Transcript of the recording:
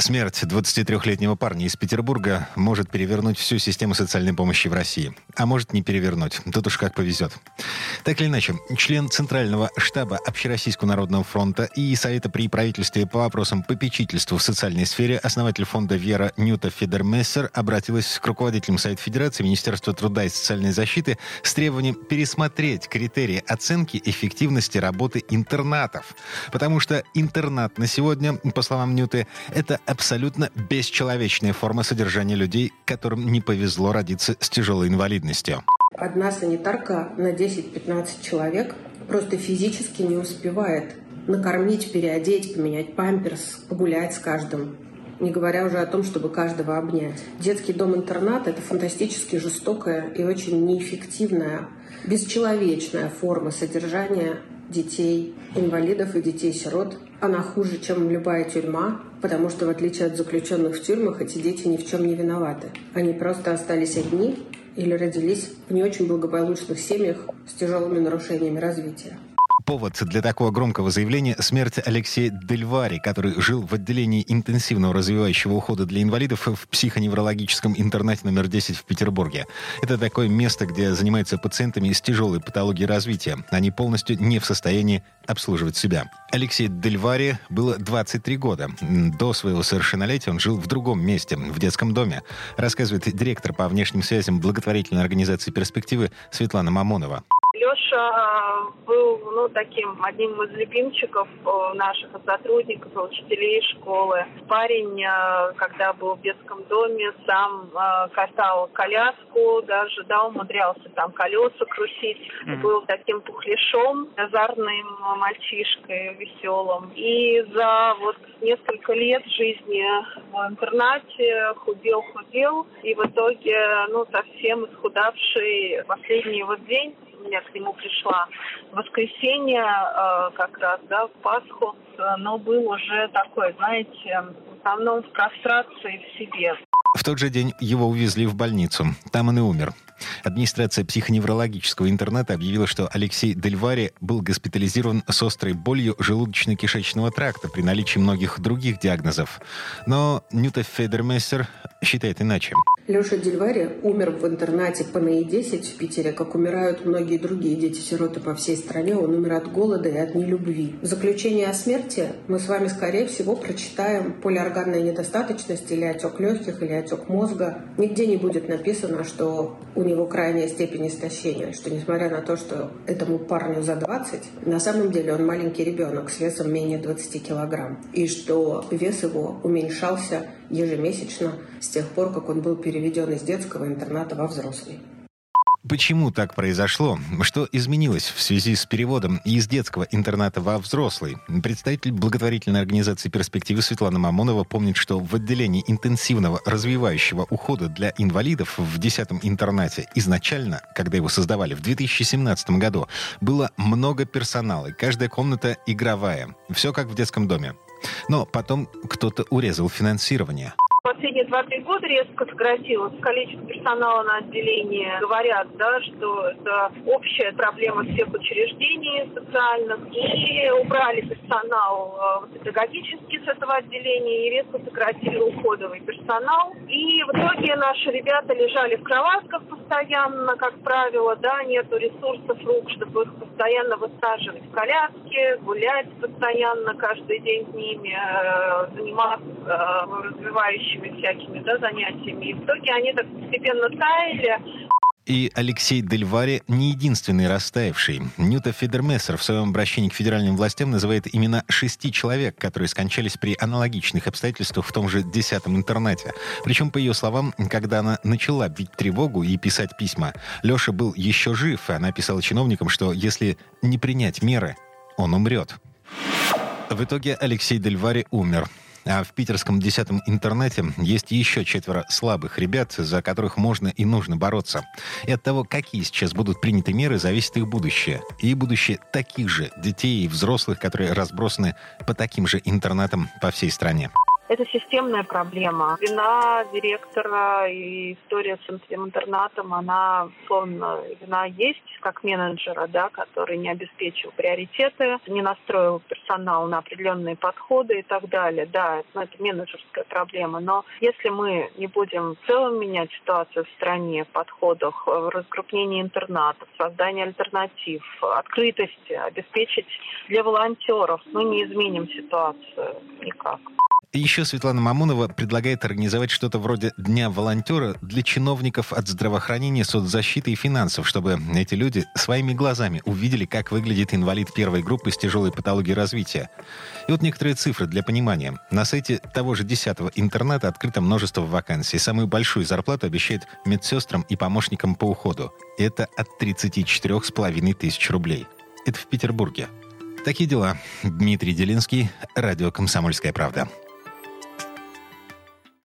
Смерть 23-летнего парня из Петербурга может перевернуть всю систему социальной помощи в России. А может не перевернуть. Тут уж как повезет. Так или иначе, член Центрального штаба Общероссийского народного фронта и Совета при правительстве по вопросам попечительства в социальной сфере, основатель фонда «Вера» Нюта Федермессер обратилась к руководителям Совета Федерации, Министерства труда и социальной защиты с требованием пересмотреть критерии оценки эффективности работы интернатов. Потому что интернат на сегодня, по словам Нюты, это абсолютно бесчеловечная форма содержания людей, которым не повезло родиться с тяжелой инвалидностью. Одна санитарка на 10-15 человек просто физически не успевает накормить, переодеть, поменять памперс, погулять с каждым. Не говоря уже о том, чтобы каждого обнять. Детский дом-интернат – это фантастически жестокая и очень неэффективная, бесчеловечная форма содержания детей, инвалидов и детей-сирот. Она хуже, чем любая тюрьма, потому что, в отличие от заключенных в тюрьмах, эти дети ни в чем не виноваты. Они просто остались одни или родились в не очень благополучных семьях с тяжелыми нарушениями развития. Повод для такого громкого заявления – смерть Алексея Дельвари, который жил в отделении интенсивного развивающего ухода для инвалидов в психоневрологическом интернате номер 10 в Петербурге. Это такое место, где занимаются пациентами с тяжелой патологией развития. Они полностью не в состоянии обслуживать себя. Алексей Дельвари было 23 года. До своего совершеннолетия он жил в другом месте, в детском доме, рассказывает директор по внешним связям благотворительной организации «Перспективы» Светлана Мамонова. Леша был ну, таким одним из любимчиков э, наших сотрудников учителей школы. Парень, э, когда был в детском доме, сам э, катал коляску, даже да, умудрялся там колеса крутить. Mm-hmm. Был таким пухляшом, азарным мальчишкой, веселым. И за вот несколько лет жизни в интернате худел-худел, и в итоге, ну, совсем исхудавший последний вот день я к нему пришла в воскресенье, э, как раз, да, в Пасху, но был уже такой, знаете, в основном в прострации в себе. В тот же день его увезли в больницу. Там он и умер. Администрация психоневрологического интерната объявила, что Алексей Дельвари был госпитализирован с острой болью желудочно-кишечного тракта при наличии многих других диагнозов. Но Нюта Федермессер считает иначе. Леша Дельвари умер в интернате по НАИ-10 в Питере, как умирают многие другие дети-сироты по всей стране. Он умер от голода и от нелюбви. В заключение о смерти мы с вами, скорее всего, прочитаем полиорганная недостаточность или отек легких, или отек мозга. Нигде не будет написано, что у него крайняя степень истощения, что несмотря на то, что этому парню за 20, на самом деле он маленький ребенок с весом менее 20 килограмм, и что вес его уменьшался ежемесячно с тех пор, как он был переведен из детского интерната во взрослый. Почему так произошло? Что изменилось в связи с переводом из детского интерната во взрослый? Представитель благотворительной организации «Перспективы» Светлана Мамонова помнит, что в отделении интенсивного развивающего ухода для инвалидов в 10 интернате изначально, когда его создавали в 2017 году, было много персонала, каждая комната игровая. Все как в детском доме. Но потом кто-то урезал финансирование последние два-три года резко сократилось количество персонала на отделении. Говорят, да, что это общая проблема всех учреждений социальных. И убрали персонал э, педагогический с этого отделения и резко сократили уходовый персонал. И в итоге наши ребята лежали в кроватках постоянно, как правило, да, нету ресурсов рук, чтобы их постоянно высаживать в коляске, гулять постоянно каждый день с ними, э, заниматься э, развивающими всякими да, занятиями. И в итоге они так постепенно таяли. И Алексей Дельвари не единственный растаявший. Нюта Федермессер в своем обращении к федеральным властям называет именно шести человек, которые скончались при аналогичных обстоятельствах в том же десятом интернате. Причем, по ее словам, когда она начала бить тревогу и писать письма, Леша был еще жив, и она писала чиновникам, что если не принять меры, он умрет. В итоге Алексей Дельвари умер. А в питерском десятом интернете есть еще четверо слабых ребят, за которых можно и нужно бороться. И от того, какие сейчас будут приняты меры, зависит их будущее. И будущее таких же детей и взрослых, которые разбросаны по таким же интернатам по всей стране. Это системная проблема. Вина директора и история с интернатом, она, условно, вина есть как менеджера, да, который не обеспечил приоритеты, не настроил персонал на определенные подходы и так далее. Да, ну, это менеджерская проблема. Но если мы не будем в целом менять ситуацию в стране, в подходах, в разгруппении интернатов, создании альтернатив, открытости, обеспечить для волонтеров, мы не изменим ситуацию никак. Еще Светлана Мамунова предлагает организовать что-то вроде Дня волонтера для чиновников от здравоохранения, соцзащиты и финансов, чтобы эти люди своими глазами увидели, как выглядит инвалид первой группы с тяжелой патологией развития. И вот некоторые цифры для понимания. На сайте того же 10-го интерната открыто множество вакансий. Самую большую зарплату обещают медсестрам и помощникам по уходу. Это от 34,5 тысяч рублей. Это в Петербурге. Такие дела. Дмитрий Делинский, радио «Комсомольская правда».